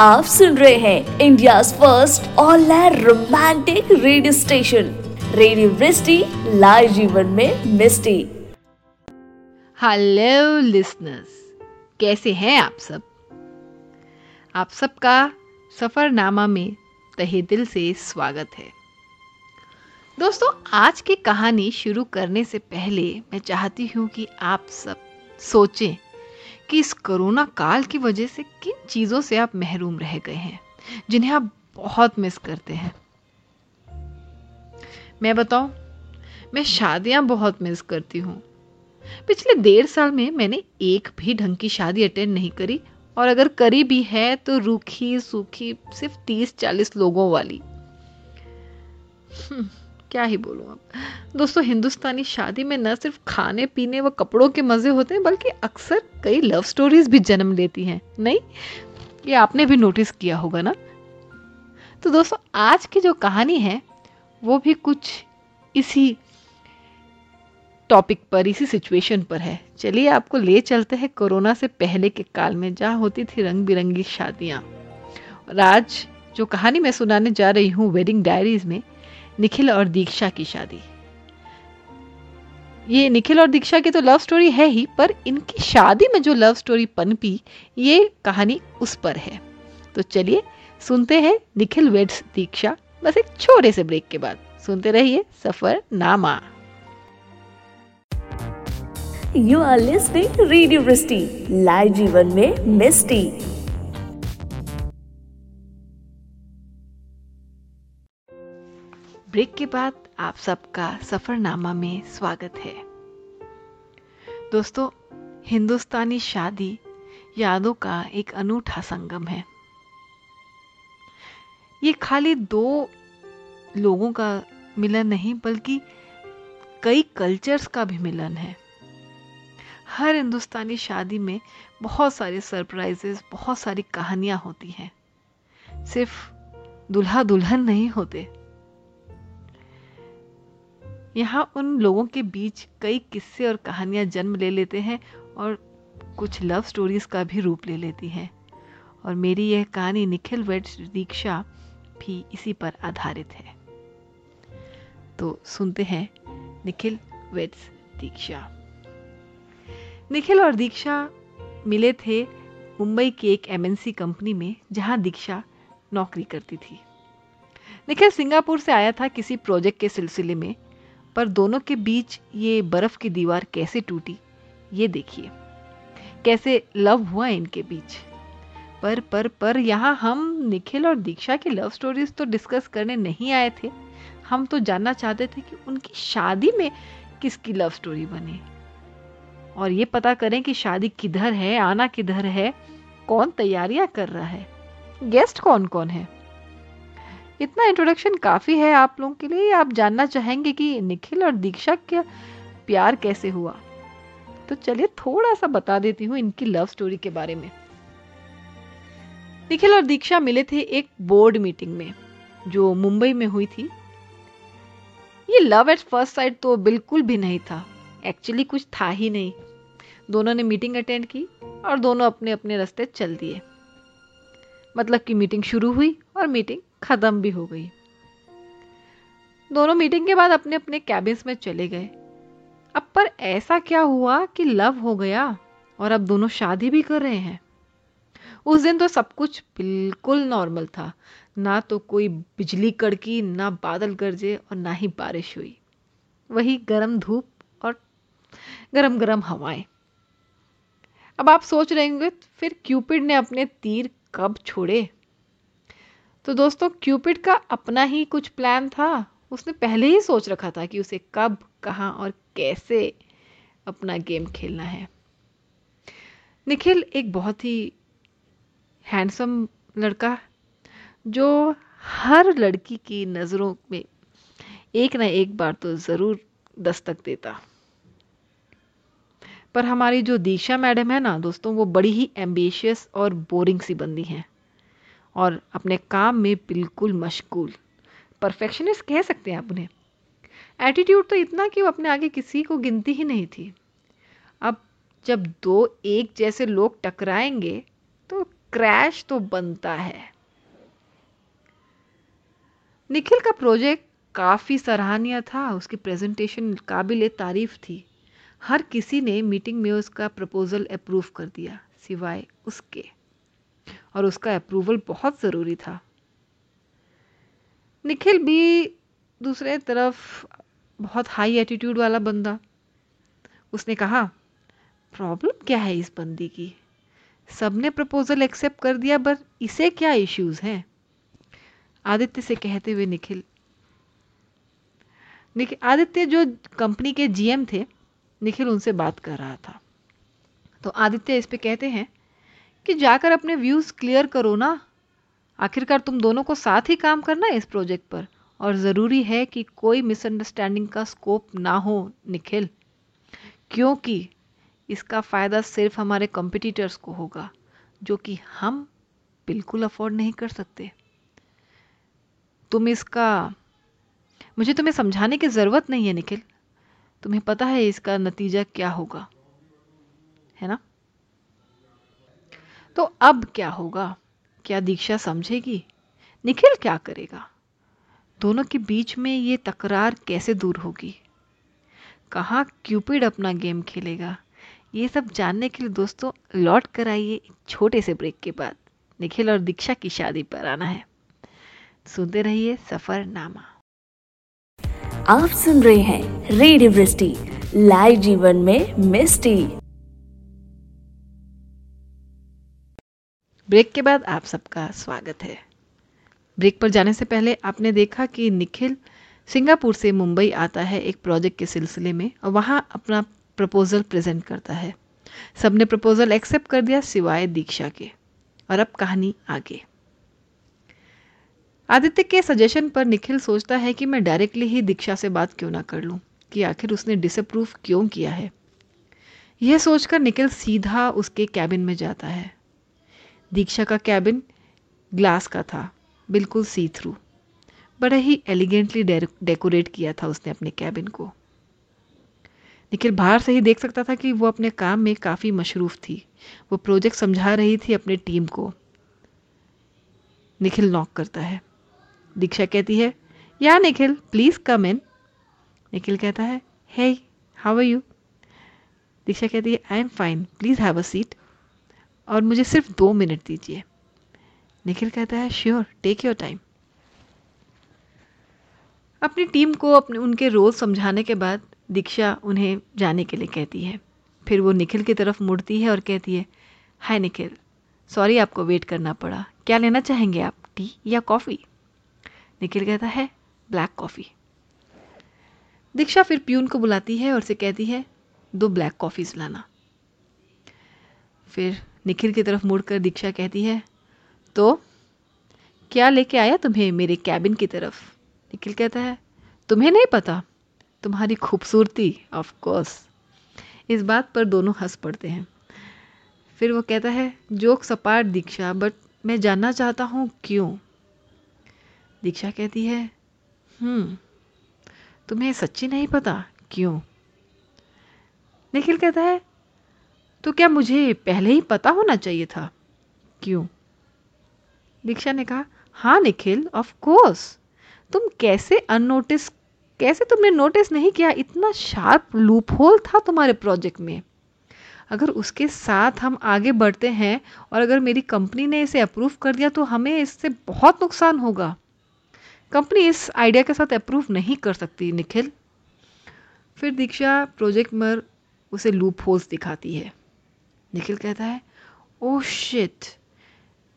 आप सुन रहे हैं India first all romantic radio station radio live जीवन में मिस्टी हेलो लिसनर्स कैसे हैं आप सब? आप सबका सफरनामा में तहे दिल से स्वागत है। दोस्तों, आज की कहानी शुरू करने से पहले मैं चाहती हूँ कि आप सब सोचें कि इस कोरोना काल की वजह से किन चीज़ों से आप महरूम रह गए हैं जिन्हें आप बहुत मिस करते हैं? मैं बताऊँ मैं शादियाँ बहुत मिस करती हूँ। पिछले डेढ़ साल में मैंने एक भी ढंग की शादी अटेंड नहीं करी और अगर करी भी है तो रूखी सूखी सिर्फ़ तीस चालीस लोगों वाली। हम्म, क्या ही बोलूँ अब। दोस्तों, हिंदुस्तानी शादी में न सिर्फ़ खाने, पीने व कपड़ों के मज़े होते हैं, बल्कि अक्सर कई लव स्टोरीज भी जन्म लेती हैं, नहीं? ये आपने भी नोटिस किया होगा ना? तो दोस्तों, आज की जो कहानी है, वो भी कुछ इसी टॉपिक पर, इसी सिचुएशन पर है। चलिए आपको ले चलते हैं कोरोना से पहले के काल में, जहाँ होती थी रंग बिरंगी शादियाँ। और आज जो कहानी मैं सुनाने जा रही हूँ वेडिंग डायरीज में निखिल और दीक्षा की शादी। ये निखिल और दीक्षा की तो लव स्टोरी है ही, पर इनकी शादी में जो लव स्टोरी पनपी, ये कहानी उस पर है। तो चलिए, सुनते हैं निखिल वेड्स दीक्षा, बस एक छोटे से ब्रेक के बाद। सुनते रहिए सफ़र नामा you are listening radio live जीवन में मिस्टी। ब्रेक के बाद आप सबका सफ़रनामा में स्वागत है। दोस्तों, हिंदुस्तानी शादी यादों का एक अनूठा संगम है। ये खाली दो लोगों का मिलन नहीं, बल्कि कई कल्चर्स का भी मिलन है। हर हिंदुस्तानी शादी में बहुत सारे सरप्राइजेस बहुत सारी कहानियाँ होती हैं। सिर्फ़ दुल्हा दुल्हन नहीं होते यहाँ उन लोगों के बीच कई किस्से और कहानियाँ जन्म ले लेते हैं और कुछ लव स्टोरीज का भी रूप ले लेती हैं। और मेरी यह कहानी निखिल वेट्स दीक्षा भी इसी पर आधारित है। तो सुनते हैं निखिल वेट्स दीक्षा। निखिल और दीक्षा मिले थे मुंबई की एक एमएनसी कंपनी में, जहाँ दीक्षा नौकरी करती थी। निखिल सिंगापुर से आया था किसी प्रोजेक्ट के सिलसिले में। पर दोनों के बीच ये बर्फ़ की दीवार कैसे टूटी, ये देखिए। कैसे लव हुआ इनके बीच। पर पर पर, यहाँ हम, निखिल और दीक्षा की लव स्टोरीज तो डिस्कस करने नहीं आए थे। हम तो जानना चाहते थे कि उनकी शादी में किसकी लव स्टोरी बनी। और ये पता करें कि शादी किधर है, आना किधर है, कौन तैयारियाँ कर रहा है। गेस्ट कौन कौन है? इतना इंट्रोडक्शन काफ़ी है आप लोगों के लिए। आप जानना चाहेंगे कि निखिल और दीक्षा का प्यार कैसे हुआ? तो चलिए थोड़ा सा बता देती हूँ इनकी लव स्टोरी के बारे में। निखिल और दीक्षा मिले थे एक बोर्ड मीटिंग में, जो मुंबई में हुई थी। ये लव एट फ़र्स्ट साइड तो बिल्कुल भी नहीं था। एक्चुअली कुछ था ही नहीं। दोनों ने मीटिंग अटेंड की और दोनों अपने अपने रास्ते चल दिए। मतलब कि मीटिंग शुरू हुई और मीटिंग ख़त्म भी हो गई। दोनों मीटिंग के बाद अपने अपने कैबिन्स में चले गए। अब पर ऐसा क्या हुआ कि लव हो गया और अब दोनों शादी भी कर रहे हैं? उस दिन तो सब कुछ बिल्कुल नॉर्मल था। ना तो कोई बिजली कड़की, ना बादल गरजे और ना ही बारिश हुई। वही गरम धूप और गरम गरम हवाएँ। अब आप सोच रहे होंगे, फिर क्यूपिड ने अपने तीर कब छोड़े? तो दोस्तों क्यूपिड का अपना ही कुछ प्लान था। उसने पहले ही सोच रखा था कि उसे कब, कहाँ और कैसे अपना गेम खेलना है। निखिल एक बहुत ही हैंडसम लड़का, जो हर लड़की की नज़रों में एक ना एक बार तो ज़रूर दस्तक देता। पर हमारी जो दीक्षा मैडम है ना, दोस्तों, वो बड़ी ही एम्बिशियस और बोरिंग सी बंदी हैं। और अपने काम में बिल्कुल मशगूल। परफेक्शनिस्ट कह सकते हैं आप उन्हें। एटीट्यूड तो इतना कि वो अपने आगे किसी को गिनती ही नहीं थी। अब जब दो एक जैसे लोग टकराएँगे तो क्रैश तो बनता है। निखिल का प्रोजेक्ट काफ़ी सराहनीय था। उसकी प्रेजेंटेशन काबिल तारीफ़ थी। हर किसी ने मीटिंग में उसका प्रपोज़ल अप्रूव कर दिया, सिवाय उसके। और उसका अप्रूवल बहुत ज़रूरी था। निखिल भी दूसरे तरफ़ बहुत हाई एटीट्यूड वाला बंदा। उसने कहा प्रॉब्लम क्या है इस बंदी की? सबने प्रपोजल एक्सेप्ट कर दिया, पर इसे क्या इश्यूज़ हैं? आदित्य से कहते हुए निखिल निखिल, आदित्य जो कंपनी के जीएम थे, निखिल उनसे बात कर रहा था। तो आदित्य इस पे कहते हैं कि जाकर अपने व्यूज़ क्लियर करो ना। आखिरकार तुम दोनों को साथ ही काम करना है इस प्रोजेक्ट पर, और ज़रूरी है कि कोई मिसअंडरस्टैंडिंग का स्कोप ना हो, निखिल। क्योंकि इसका फ़ायदा सिर्फ़ हमारे कंपिटिटर्स को होगा, जो कि हम बिल्कुल अफोर्ड नहीं कर सकते। तुम इसका, मुझे तुम्हें समझाने की ज़रूरत नहीं है, निखिल। तुम्हें पता है इसका नतीजा क्या होगा। है ना? तो अब क्या होगा? क्या दीक्षा समझेगी? निखिल क्या करेगा? दोनों के बीच में ये तकरार कैसे दूर होगी? कहाँ क्यूपिड अपना गेम खेलेगा? ये सब जानने के लिए दोस्तों, लौट कर आइए एक छोटे से ब्रेक के बाद। निखिल और दीक्षा की शादी पर आना है। सुनते रहिए सफरनामा। आप सुन रहे हैं रेडियो लाइव जीवन में मिस्टी। ब्रेक के बाद आप सबका स्वागत है। ब्रेक पर जाने से पहले आपने देखा कि निखिल सिंगापुर से मुंबई आता है एक प्रोजेक्ट के सिलसिले में और वहाँ अपना प्रपोज़ल प्रेजेंट करता है। सबने प्रपोज़ल एक्सेप्ट कर दिया सिवाय दीक्षा के। और अब कहानी आगे। आदित्य के सजेशन पर निखिल सोचता है कि मैं डायरेक्टली ही दीक्षा से बात क्यों ना कर लूँ, कि आखिर उसने डिसअप्रूव क्यों किया है। यह सोचकर निखिल सीधा उसके कैबिन में जाता है। दीक्षा का कैबिन ग्लास का था, बिल्कुल सी थ्रू बड़ा ही एलिगेंटली डेकोरेट किया था उसने अपने कैबिन को। निखिल बाहर से ही देख सकता था कि वो अपने काम में काफ़ी मशरूफ़ थी। वो प्रोजेक्ट समझा रही थी अपने टीम को। निखिल नॉक करता है। दीक्षा कहती है, या Nikhil please come in Nikhil कहता है hey how are you Deeksha कहती है I am fine please have a seat और मुझे सिर्फ़ दो मिनट दीजिए। निखिल कहता है श्योर टेक योर टाइम अपनी टीम को अपने, उनके रोल समझाने के बाद दीक्षा उन्हें जाने के लिए कहती है। फिर वो निखिल की तरफ़ मुड़ती है और कहती है हाय निखिल। सॉरी आपको वेट करना पड़ा। क्या लेना चाहेंगे आप? टी या कॉफ़ी निखिल कहता है ब्लैक कॉफ़ी दीक्षा फिर प्यून को बुलाती है और उसे कहती है, दो ब्लैक कॉफ़ीज़ लाना। फिर निखिल की तरफ़ मुड़कर दीक्षा कहती है तो क्या लेके आया तुम्हें मेरे कैबिन की तरफ़? निखिल कहता है, तुम्हें नहीं पता, तुम्हारी खूबसूरती ऑफ़ कोर्स इस बात पर दोनों हंस पड़ते हैं। फिर वो कहता है, जोक सपाट दीक्षा बट मैं जानना चाहता हूँ क्यों? दीक्षा कहती है हम्म तुम्हें सच्ची नहीं पता क्यों? निखिल कहता है तो क्या मुझे पहले ही पता होना चाहिए था? क्यों? दीक्षा ने कहा हाँ निखिल ऑफ़ कोर्स तुम कैसे अननोटिस कैसे तुमने नोटिस नहीं किया? इतना शार्प लूप होल था तुम्हारे प्रोजेक्ट में। अगर उसके साथ हम आगे बढ़ते हैं और अगर मेरी कंपनी ने इसे अप्रूव कर दिया तो हमें इससे बहुत नुकसान होगा। कंपनी इस आइडिया के साथ अप्रूव नहीं कर सकती, निखिल। फिर दीक्षा प्रोजेक्ट मर उसे लूप होल्स दिखाती है। निखिल कहता है ओह शिट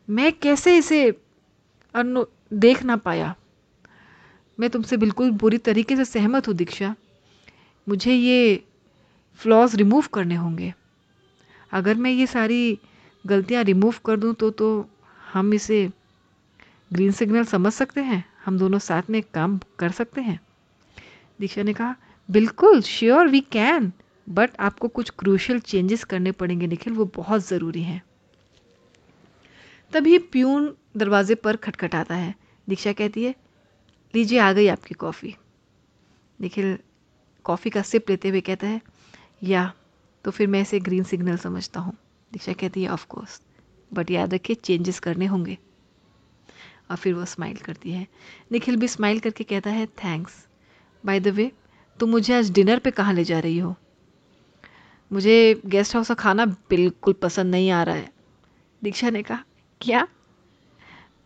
मैं कैसे इसे अनु, देख ना पाया? मैं तुमसे बिल्कुल बुरी तरीके से सहमत हूँ, दीक्षा। मुझे ये फ्लॉज रिमूव करने होंगे। अगर मैं ये सारी गलतियाँ रिमूव कर दूँ तो तो हम इसे ग्रीन सिग्नल समझ सकते हैं। हम दोनों साथ में काम कर सकते हैं। दीक्षा ने कहा, बिल्कुल श्योर वी कैन बट आपको कुछ क्रूशल चेंजेस करने पड़ेंगे, निखिल, वो बहुत ज़रूरी हैं। तभी प्यून दरवाजे पर खटखटाता है। दीक्षा कहती है, लीजिए, आ गई आपकी कॉफ़ी निखिल कॉफ़ी का सिप लेते हुए कहता है, या तो फिर मैं इसे ग्रीन सिग्नल समझता हूँ. दीक्षा कहती है ऑफ़ कोर्स बट याद रखिए चेंजेस करने होंगे। और फिर वो स्माइल करती है। निखिल भी स्माइल करके कहता है थैंक्स बाय द वे तुम मुझे आज डिनर पे कहाँ ले जा रही हो? मुझे गेस्ट हाउस का खाना बिल्कुल पसंद नहीं आ रहा है। दीक्षा ने कहा, क्या?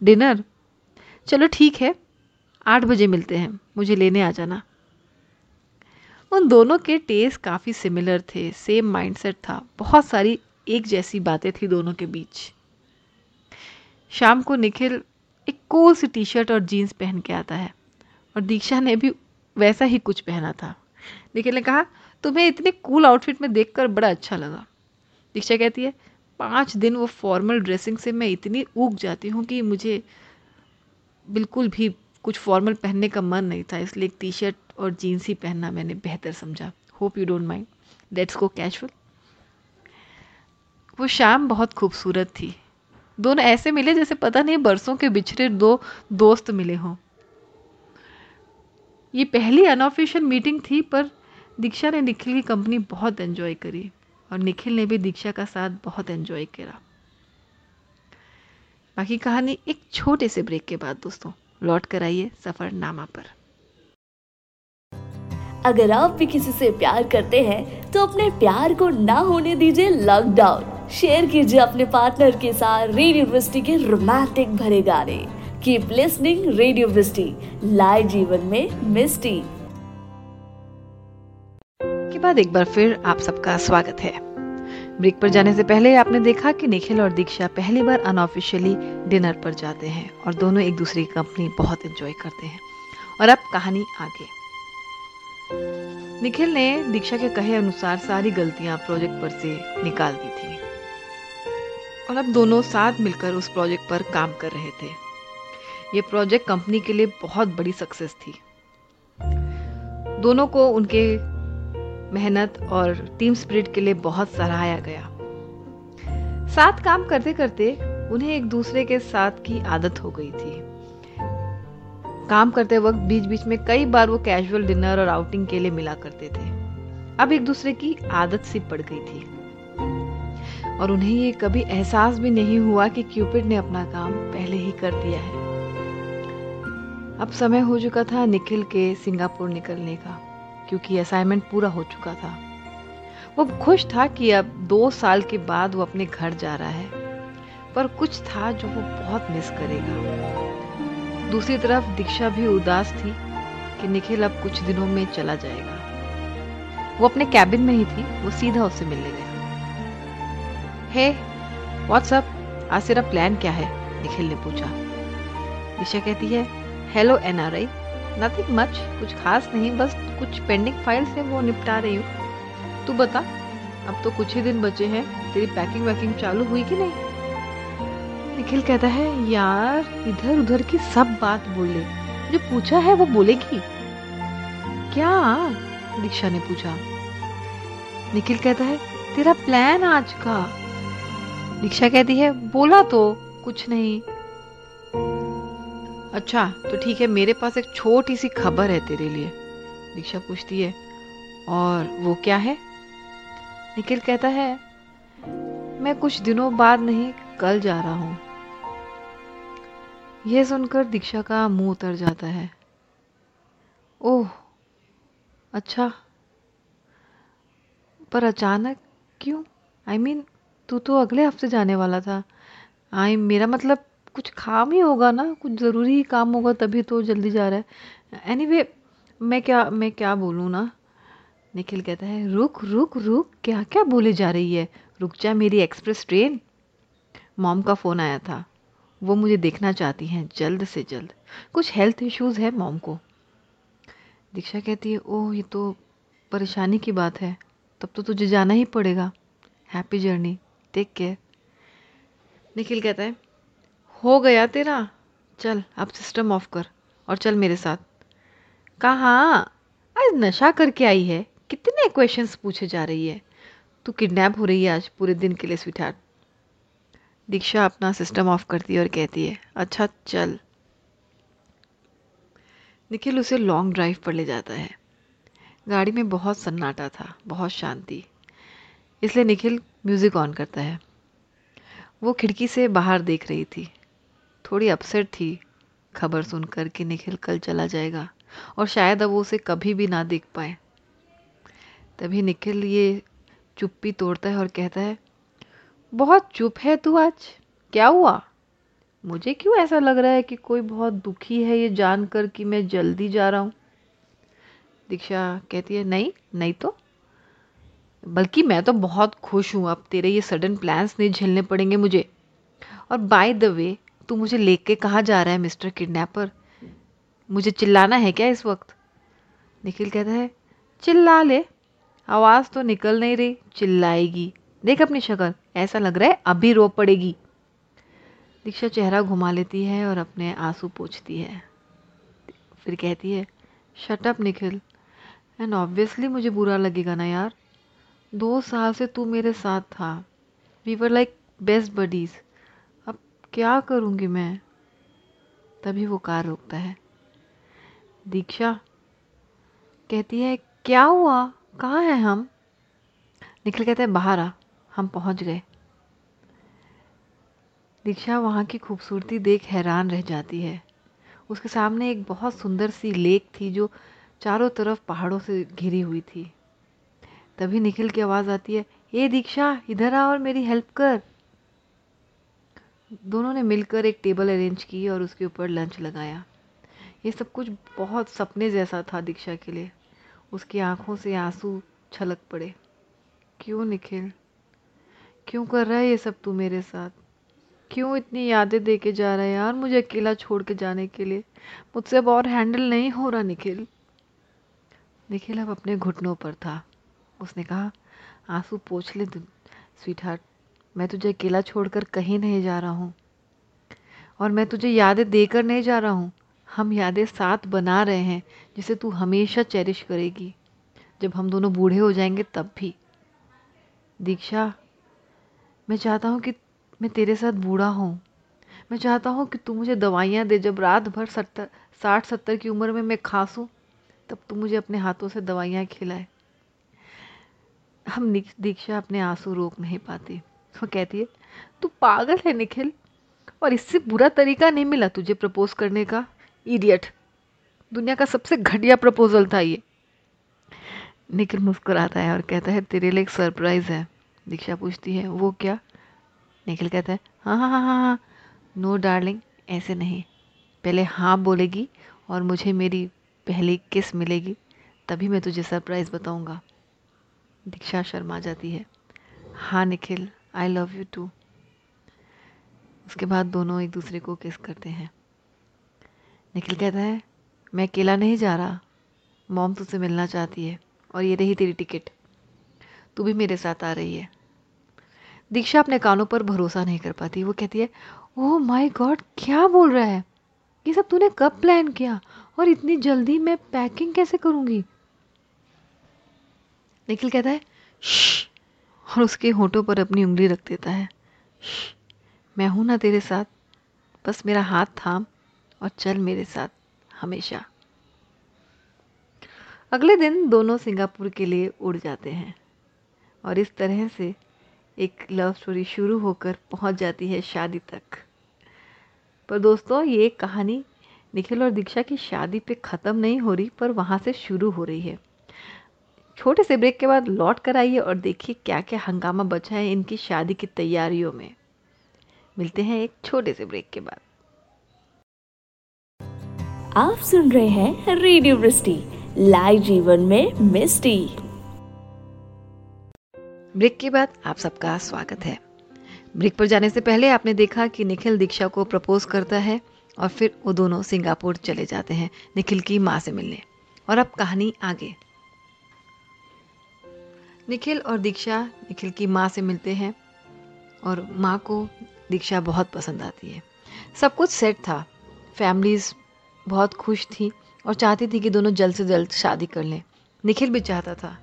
डिनर? चलो ठीक है, आठ बजे मिलते हैं, मुझे लेने आ जाना। उन दोनों के टेस्ट काफ़ी सिमिलर थे सेम माइंडसेट था, बहुत सारी एक जैसी बातें थी दोनों के बीच। शाम को निखिल एक कोल सी टी शर्ट और जीन्स पहन के आता है, और दीक्षा ने भी वैसा ही कुछ पहना था। निखिल ने कहा तुम्हें इतने कूल आउटफिट में देखकर बड़ा अच्छा लगा। दीक्षा कहती है, पाँच दिन वो फॉर्मल ड्रेसिंग से मैं इतनी ऊग जाती हूँ कि मुझे बिल्कुल भी कुछ फॉर्मल पहनने का मन नहीं था, इसलिए एक टी शर्ट और जीन्स ही पहनना मैंने बेहतर समझा। Hope you don't mind let's go casual वो शाम बहुत खूबसूरत थी। दोनों ऐसे मिले जैसे पता नहीं बरसों के बिछड़े दो दोस्त मिले हों। ये पहली अनऑफिशियल मीटिंग थी, पर दीक्षा ने निखिल की कंपनी बहुत एंजॉय करी और निखिल ने भी दीक्षा का साथ बहुत एंजॉय करा बाकी कहानी एक छोटे से ब्रेक के बाद दोस्तों, लौट कर आइए सफरनामा पर। अगर आप भी किसी से प्यार करते हैं तो अपने प्यार को ना होने दीजिए लॉकडाउन शेयर कीजिए अपने पार्टनर के साथ रेडियो यूनिवर्सिटी के रोमांटिक भरे गाने। कीप लिसनिंग रेडियो यूनिवर्सिटी लाए जीवन में मिस्टी के बाद एक बार फिर आप सबका स्वागत है। ब्रेक पर जाने से पहले आपने देखा कि निखिल और दीक्षा पहली बार अनऑफिशियली डिनर पर जाते हैं और दोनों एक दूसरे की कंपनी बहुत एंजॉय करते हैं। और अब कहानी आगे। निखिल ने दीक्षा के कहे अनुसार सारी गलतियाँ प्रोजेक्ट पर से निकाल दी थी। और अब दोनों साथ मिलकर उस प्रोजेक्ट पर काम कर रहे थे। ये प्रोजेक्ट कंपनी के लिए बहुत बड़ी सक्सेस थी। दोनों को उनके मेहनत और टीम स्पिरिट के लिए बहुत सराहाया गया। साथ काम करते करते उन्हें एक दूसरे के साथ की आदत हो गई थी। काम करते वक्त बीच बीच में कई बार वो कैजुअल डिनर और आउटिंग के लिए मिला करते थे। अब एक दूसरे की आदत सी पड़ गई थी। और उन्हें ये कभी एहसास भी नहीं हुआ कि क्यूपिड ने अपना काम पहले ही कर दिया है। अब समय हो चुका था निखिल के सिंगापुर निकलने का। क्योंकि असाइनमेंट पूरा हो चुका था। वो खुश था कि अब दो साल के बाद वो अपने घर जा रहा है। पर कुछ था जो वो बहुत मिस करेगा। दूसरी तरफ़ दीक्षा भी उदास थी कि निखिल अब कुछ दिनों में चला जाएगा। वो अपने कैबिन में ही थी, वो सीधा उससे मिलने गया। हे व्हाट्सअप आज तेरा प्लान क्या है? निखिल ने पूछा। दिशा कहती है हेलो एनआरआई नथिंग मच कुछ खास नहीं, बस कुछ पेंडिंग फाइल्स है, वो निपटा रही हूँ। तू बता, अब तो कुछ ही दिन बचे हैं, तेरी पैकिंग वैकिंग चालू हुई कि नहीं? निखिल कहता है, यार इधर उधर की सब बात बोल ले। जो पूछा है, वो बोलेगी? क्या? दीक्षा ने पूछा। निखिल कहता है, तेरा प्लान आज का। दीक्षा कहती है, बोला तो कुछ नहीं। अच्छा तो ठीक है मेरे पास एक छोटी सी खबर है तेरे लिए। दीक्षा पूछती है और वो क्या है? निखिल कहता है मैं कुछ दिनों बाद नहीं कल जा रहा हूँ। यह सुनकर दीक्षा का मुँह उतर जाता है। ओह अच्छा। पर अचानक क्यों? आई I मीन mean, तू तो अगले हफ़्ते जाने वाला था। आई मेरा मतलब कुछ काम ही होगा ना कुछ ज़रूरी ही काम होगा तभी तो जल्दी जा रहा है। एनी anyway, मैं क्या मैं क्या बोलूँ ना? निखिल कहता है रुक रुक रुक क्या क्या बोले जा रही है? रुक जा मेरी एक्सप्रेस ट्रेन। मॉम का फ़ोन आया था। वो मुझे देखना चाहती हैं जल्द से जल्द। कुछ हेल्थ इश्यूज़ है मॉम को। दीक्षा कहती है ओह ये तो परेशानी की बात है। तब तो तुझे जाना ही पड़ेगा। Happy journey take care Nikhil कहता है हो गया तेरा? चल, अब सिस्टम ऑफ़ कर और चल मेरे साथ। कहा? आज नशा करके आई है। कितने क्वेश्चंस पूछे जा रही है। तू किडनैप हो रही है आज, पूरे दिन के लिए स्वीट दीक्षा अपना सिस्टम ऑफ़ करती है और कहती है अच्छा चल। निखिल उसे लॉन्ग ड्राइव पर ले जाता है। गाड़ी में बहुत सन्नाटा था, बहुत शांति। इसलिए निखिल म्यूज़िक ऑन करता है। वो खिड़की से बाहर देख रही थी। थोड़ी अपसेट थी, खबर सुनकर कि निखिल कल चला जाएगा और शायद अब वो उसे कभी भी ना देख पाए। तभी निखिल ये चुप्पी तोड़ता है और कहता है, बहुत चुप है तू आज? क्या हुआ? मुझे क्यों ऐसा लग रहा है कि कोई बहुत दुखी है ये जानकर कि मैं जल्दी जा रहा हूँ? दीक्षा कहती है, नहीं नहीं तो। बल्कि मैं तो बहुत खुश हूँ, अब तेरे ये सडन प्लान्स नहीं झेलने पड़ेंगे मुझे। और बाय द वे तू मुझे लेके कहाँ जा रहा है, मिस्टर किडनैपर? मुझे चिल्लाना है क्या इस वक्त? निखिल कहता है, चिल्ला ले। आवाज़ तो निकल नहीं रही, चिल्लाएगी। देख अपनी शक्ल, ऐसा लग रहा है अभी रो पड़ेगी। दीक्षा चेहरा घुमा लेती है और अपने आँसू पोछती है। फिर कहती है शटअप निखिल। एंड ऑब्वियसली मुझे बुरा लगेगा ना यार। दो साल से तू मेरे साथ था। We were like best buddies क्या करूँगी मैं? तभी वो कार रोकता है। दीक्षा कहती है, क्या हुआ? कहाँ हैं हम? निखिल कहते हैं, बाहर आ, हम पहुँच गए। दीक्षा वहाँ की खूबसूरती देख हैरान रह जाती है। उसके सामने एक बहुत सुंदर सी लेक थी जो चारों तरफ़ पहाड़ों से घिरी हुई थी। तभी निखिल की आवाज़ आती है, ए दीक्षा, इधर आ और मेरी हेल्प कर। दोनों ने मिलकर एक टेबल अरेंज की और उसके ऊपर लंच लगाया। ये सब कुछ बहुत सपने जैसा था दीक्षा के लिए। उसकी आँखों से आँसू छलक पड़े। क्यों निखिल? क्यों कर रहा है ये सब तू मेरे साथ? क्यों इतनी यादें दे के जा रहा है यार मुझे अकेला छोड़ के जाने के लिए? मुझसे अब और हैंडल नहीं हो रहा निखिल। निखिल अब अपने घुटनों पर था। उसने कहा, आँसू पोछ ले स्वीट हार्ट मैं तुझे अकेला छोड़कर कहीं नहीं जा रहा हूँ। और मैं तुझे यादें देकर नहीं जा रहा हूँ। हम यादें साथ बना रहे हैं, जिसे तू हमेशा चेरिश करेगी। जब हम दोनों बूढ़े हो जाएँगे, तब भी। दीक्षा, मैं चाहता हूँ कि मैं तेरे साथ बूढ़ा हूँ। मैं चाहता हूँ कि तू मुझे दवाइयाँ दे। जब रात भर सत्तर, साठ, सत्तर की उम्र में मैं खांसूँ, तब तू मुझे अपने हाथों से दवाइयाँ खिलाए। हम दीक्षा, अपने आँसू रोक नहीं पाती। वो कहती है, तू पागल है निखिल, और इससे बुरा तरीका नहीं मिला तुझे प्रपोज करने का इडियट दुनिया का सबसे घटिया प्रपोजल था ये। निखिल मुस्कुराता है और कहता है, तेरे लिए एक सरप्राइज़ है। दीक्षा पूछती है, वो क्या? निखिल कहता है हाँ हाँ हाँ हाँ हाँ। नो डार्लिंग ऐसे नहीं। पहले हाँ बोलेगी और मुझे मेरी पहली किस मिलेगी, तभी मैं तुझे सरप्राइज़ बताऊँगा। दीक्षा शर्मा जाती है। हाँ Nikhil. I love you too उसके बाद दोनों एक दूसरे को किस करते हैं। निखिल कहता है, मैं अकेला नहीं जा रहा। मॉम तुझसे मिलना चाहती है और ये रही तेरी टिकट तू भी मेरे साथ आ रही है। दीक्षा अपने कानों पर भरोसा नहीं कर पाती। वो कहती है ओह माय गॉड क्या बोल रहा है? ये सब तूने कब प्लान किया? और इतनी जल्दी मैं पैकिंग कैसे करूँगी? निखिल कहता है और उसके होठों पर अपनी उंगली रख देता है। मैं हूँ ना तेरे साथ। बस मेरा हाथ थाम और चल मेरे साथ हमेशा। अगले दिन दोनों सिंगापुर के लिए उड़ जाते हैं और इस तरह से एक लव स्टोरी शुरू होकर पहुँच जाती है शादी तक। पर दोस्तों, ये कहानी निखिल और दीक्षा की शादी पे ख़त्म नहीं हो रही, पर वहाँ से शुरू हो रही है। छोटे से ब्रेक के बाद लौट कर आइए और देखिए क्या क्या हंगामा बचा है इनकी शादी की तैयारियों में। मिलते हैं एक छोटे से ब्रेक के बाद। आप सुन रहे हैं रेडियो वृष्टि लाइव जीवन में मिस्टी। ब्रेक के बाद आप सबका स्वागत है। ब्रेक पर जाने से पहले आपने देखा कि निखिल दीक्षा को प्रपोज करता है और फिर वो दोनों सिंगापुर चले जाते हैं निखिल की माँ से मिलने। और अब कहानी आगे। निखिल और दीक्षा निखिल की माँ से मिलते हैं और माँ को दीक्षा बहुत पसंद आती है। सब कुछ सेट था। फैमिलीज़ बहुत खुश थी और चाहती थी कि दोनों जल्द से जल्द शादी कर लें। निखिल भी चाहता था,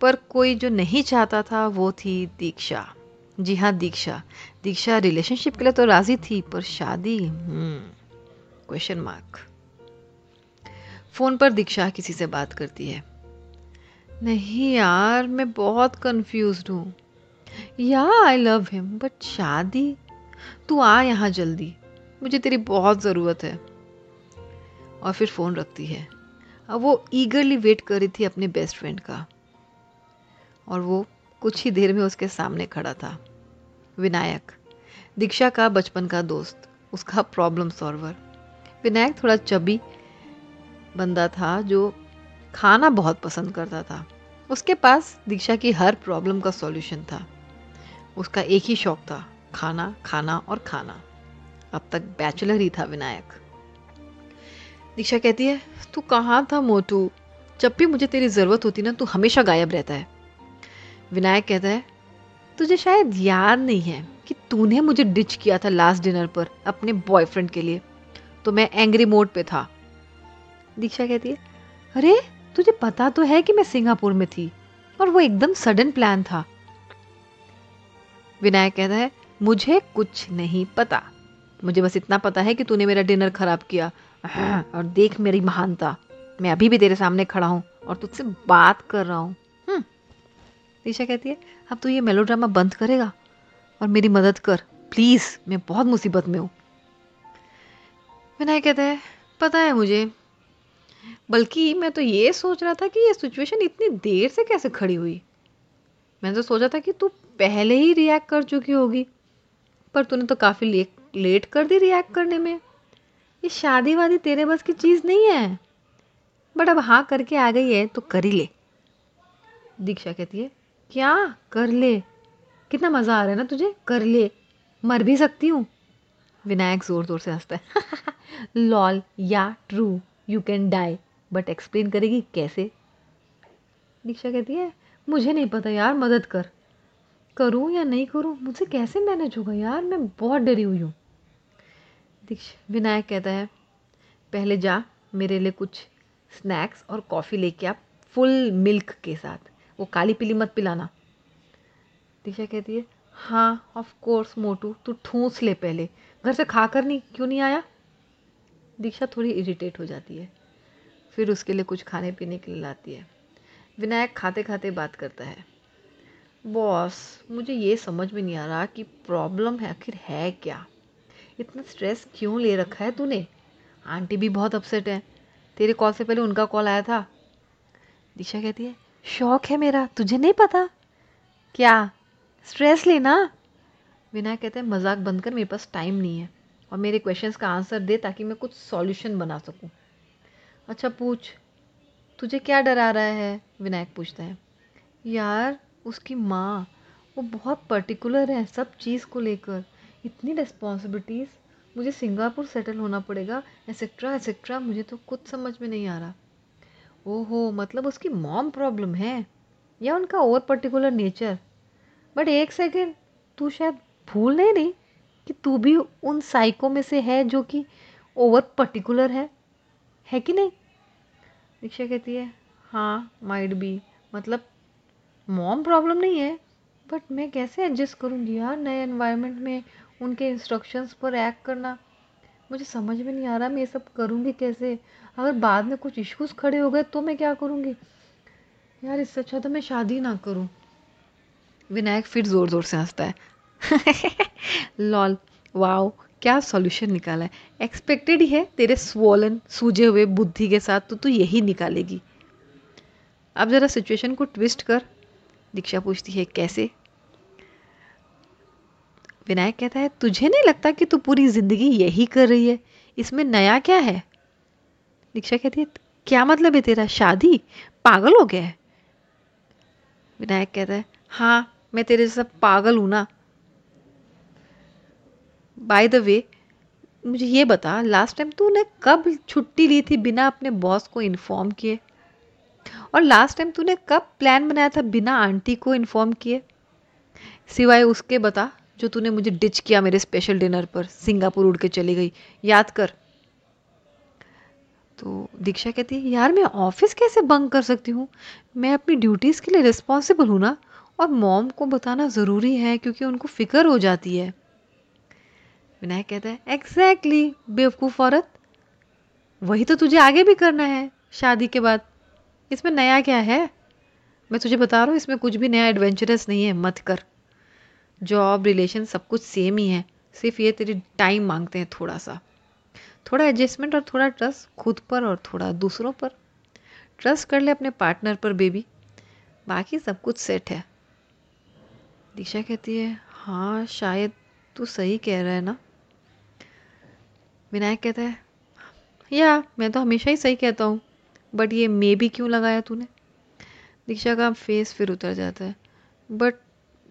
पर कोई जो नहीं चाहता था वो थी दीक्षा। जी हाँ दीक्षा। दीक्षा रिलेशनशिप के लिए तो राज़ी थी, पर शादी क्वेश्चन मार्क फ़ोन पर दीक्षा किसी से बात करती है। नहीं यार, मैं बहुत कंफ्यूज हूँ। या आई लव हिम बट शादी? तू आ यहाँ जल्दी। मुझे तेरी बहुत ज़रूरत है। और फिर फ़ोन रखती है। अब वो ईगरली वेट कर रही थी अपने बेस्ट फ्रेंड का। और वो कुछ ही देर में उसके सामने खड़ा था। विनायक। दीक्षा का बचपन का दोस्त। उसका प्रॉब्लम सॉल्वर विनायक थोड़ा चबी बंदा था जो खाना बहुत पसंद करता था। उसके पास दीक्षा की हर प्रॉब्लम का सॉल्यूशन था। उसका एक ही शौक था, खाना खाना और खाना। अब तक बैचलर ही था विनायक। दीक्षा कहती है, तू कहाँ था मोटू? जब भी मुझे तेरी ज़रूरत होती ना, तू हमेशा गायब रहता है। विनायक कहता है, तुझे शायद याद नहीं है कि तूने मुझे डिच किया था लास्ट डिनर पर अपने बॉयफ्रेंड के लिए। तो मैं एंग्री मोड पे था। दीक्षा कहती है, अरे तुझे पता तो है कि मैं सिंगापुर में थी, और वो एकदम सडन प्लान था। विनायक कहता है, मुझे कुछ नहीं पता। मुझे बस इतना पता है कि तूने मेरा डिनर खराब किया। और देख मेरी महानता। मैं अभी भी तेरे सामने खड़ा हूँ और तुझसे बात कर रहा हूँ। दिशा कहती है, अब तू ये मेलोड्रामा बंद करेगा। और मेरी मदद कर। प्लीज़, मैं बहुत मुसीबत में हूँ। विनायक कहता है, पता है मुझे बल्कि मैं तो ये सोच रहा था कि ये सिचुएशन इतनी देर से कैसे खड़ी हुई? मैंने तो सोचा था कि तू पहले ही रिएक्ट कर चुकी होगी, पर तूने तो काफ़ी लेट लेट कर दी रिएक्ट करने में। ये शादी वादी तेरे बस की चीज़ नहीं है। बट अब हाँ करके आ गई है तो कर ही ले। दीक्षा कहती है, क्या? कर ले। कितना मज़ा आ रहा है ना तुझे? कर ले। मर भी सकती हूँ। विनायक ज़ोर ज़ोर से हंसता है। Lol, ya, true you can die but explain करेगी कैसे? दीक्षा कहती है, मुझे नहीं पता यार, मदद कर। करूँ या नहीं करूँ, मुझसे कैसे मैनेज होगा यार? मैं बहुत डरी हुई हूँ। दीक्षा, विनायक कहता है, पहले जा, मेरे लिए कुछ स्नैक्स और कॉफ़ी लेके आप फुल मिल्क के साथ। वो काली पीली मत पिलाना। दीक्षा कहती है हाँ ऑफ़ कोर्स मोटू, तू ठूस ले पहले। घर से खा कर नहीं, क्यों नहीं आया? दीक्षा थोड़ी इरिटेट हो जाती है। फिर उसके लिए कुछ खाने पीने के लिए लाती है। विनायक खाते खाते बात करता है। बॉस, मुझे ये समझ में नहीं आ रहा कि प्रॉब्लम है, आखिर है क्या? इतना स्ट्रेस क्यों ले रखा है तूने? आंटी भी बहुत अपसेट है। तेरे कॉल से पहले उनका कॉल आया था। दिशा कहती है, शौक है मेरा, तुझे नहीं पता? क्या? स्ट्रेस लेना? विनायक कहते हैं, मज़ाक बंद कर, मेरे पास टाइम नहीं है। और मेरे क्वेश्चंस का आंसर दे ताकि मैं कुछ सॉल्यूशन बना सकूँ। अच्छा पूछ। तुझे क्या डरा रहा है? विनायक पूछता है। यार, उसकी माँ, वो बहुत पर्टिकुलर है सब चीज़ को लेकर। इतनी रिस्पॉन्सिबिलिटीज़ मुझे सिंगापुर सेटल होना पड़ेगा एसेट्रा एसेट्रा मुझे तो कुछ समझ में नहीं आ रहा। ओहो मतलब उसकी मॉम प्रॉब्लम है? या उनका और पर्टिकुलर नेचर बट एक सेकेंड तू शायद भूल नहीं नहीं कि तू भी उन साइको में से है जो कि ओवर पर्टिकुलर है? है कि नहीं? दीक्षा कहती है हाँ माइड बी मतलब मॉम प्रॉब्लम नहीं है बट मैं कैसे एडजस्ट करूँगी यार नए एनवायरनमेंट में उनके इंस्ट्रक्शंस पर एक्ट करना? मुझे समझ में नहीं आ रहा मैं ये सब करूँगी कैसे? अगर बाद में कुछ इश्यूज़ खड़े हो गए तो मैं क्या करूँगी? यार, इससे अच्छा तो मैं शादी ना करूँ। विनायक फिर ज़ोर ज़ोर से हंसता है। लॉल, वाओ क्या सॉल्यूशन निकाला है? एक्सपेक्टेड ही है तेरे स्वोलन सूजे हुए बुद्धि के साथ तो तू यही निकालेगी। अब ज़रा सिचुएशन को ट्विस्ट कर। दीक्षा पूछती है, कैसे? विनायक कहता है, तुझे नहीं लगता कि तू पूरी ज़िंदगी यही कर रही है? इसमें नया क्या है? दीक्षा कहती है, क्या मतलब है तेरा? शादी? पागल हो गया है? विनायक कहता है हाँ मैं तेरे जैसा पागल हूँ ना। बाय द वे मुझे ये बता लास्ट टाइम तूने कब छुट्टी ली थी बिना अपने बॉस को इन्फॉर्म किए? और लास्ट टाइम तूने कब प्लान बनाया था बिना आंटी को इन्फॉर्म किए? सिवाय उसके बता, जो तूने मुझे डिच किया मेरे स्पेशल डिनर पर, सिंगापुर उड़ के चली गई। याद कर। तो दीक्षा कहती है, यार, मैं ऑफ़िस कैसे बंक कर सकती हूँ? मैं अपनी ड्यूटीज़ के लिए रिस्पॉन्सिबल हूँ ना, और मॉम को बताना ज़रूरी है, क्योंकि उनको फ़िक्र हो जाती है। विनायक कहता है एग्जैक्टली exactly, बेवकूफ़ औरत। वही तो तुझे आगे भी करना है शादी के बाद। इसमें नया क्या है? मैं तुझे बता रहा हूँ इसमें कुछ भी नया एडवेंचरस नहीं है मत कर। जॉब रिलेशन सब कुछ सेम ही है सिर्फ़ ये तेरी टाइम मांगते हैं थोड़ा सा थोड़ा एडजस्टमेंट और थोड़ा ट्रस्ट खुद पर और थोड़ा दूसरों पर। ट्रस्ट कर ले अपने पार्टनर पर बेबी बाकी सब कुछ सेट है। दिशा कहती है हाँ शायद तू सही कह रहा है ना? विनायक कहता है, या, मैं तो हमेशा ही सही कहता हूँ बट ये मे भी क्यों लगाया तूने? दीक्षा का फेस फिर उतर जाता है बट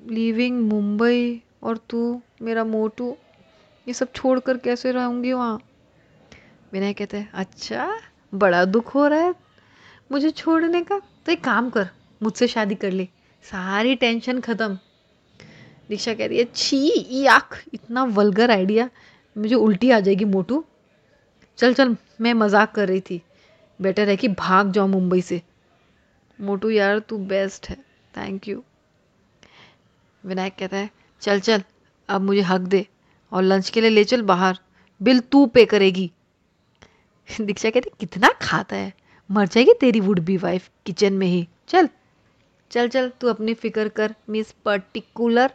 लीविंग मुंबई और तू, मेरा मोटू, ये सब छोड़ कर कैसे रहूँगी वहाँ? विनय कहते हैं अच्छा बड़ा दुख हो रहा है, मुझे छोड़ने का तो एक काम कर, मुझसे शादी कर ले, सारी टेंशन ख़त्म. दीक्षा कहती है, छी आख, इतना वल्गर आइडिया मुझे उल्टी आ जाएगी मोटू। चल चल, मैं मज़ाक कर रही थी। बेटर है कि भाग जाओ मुंबई से। मोटू, यार, तू बेस्ट है। थैंक यू विनायक कहता है, चल चल, अब मुझे हक दे और लंच के लिए ले चल बाहर। बिल तू पे करेगी. दीक्षा कहती कितना खाता है। मर जाएगी तेरी वुड बी वाइफ किचन में ही। चल चल चल, तू अपनी फ़िक्र कर मिस पर्टिकुलर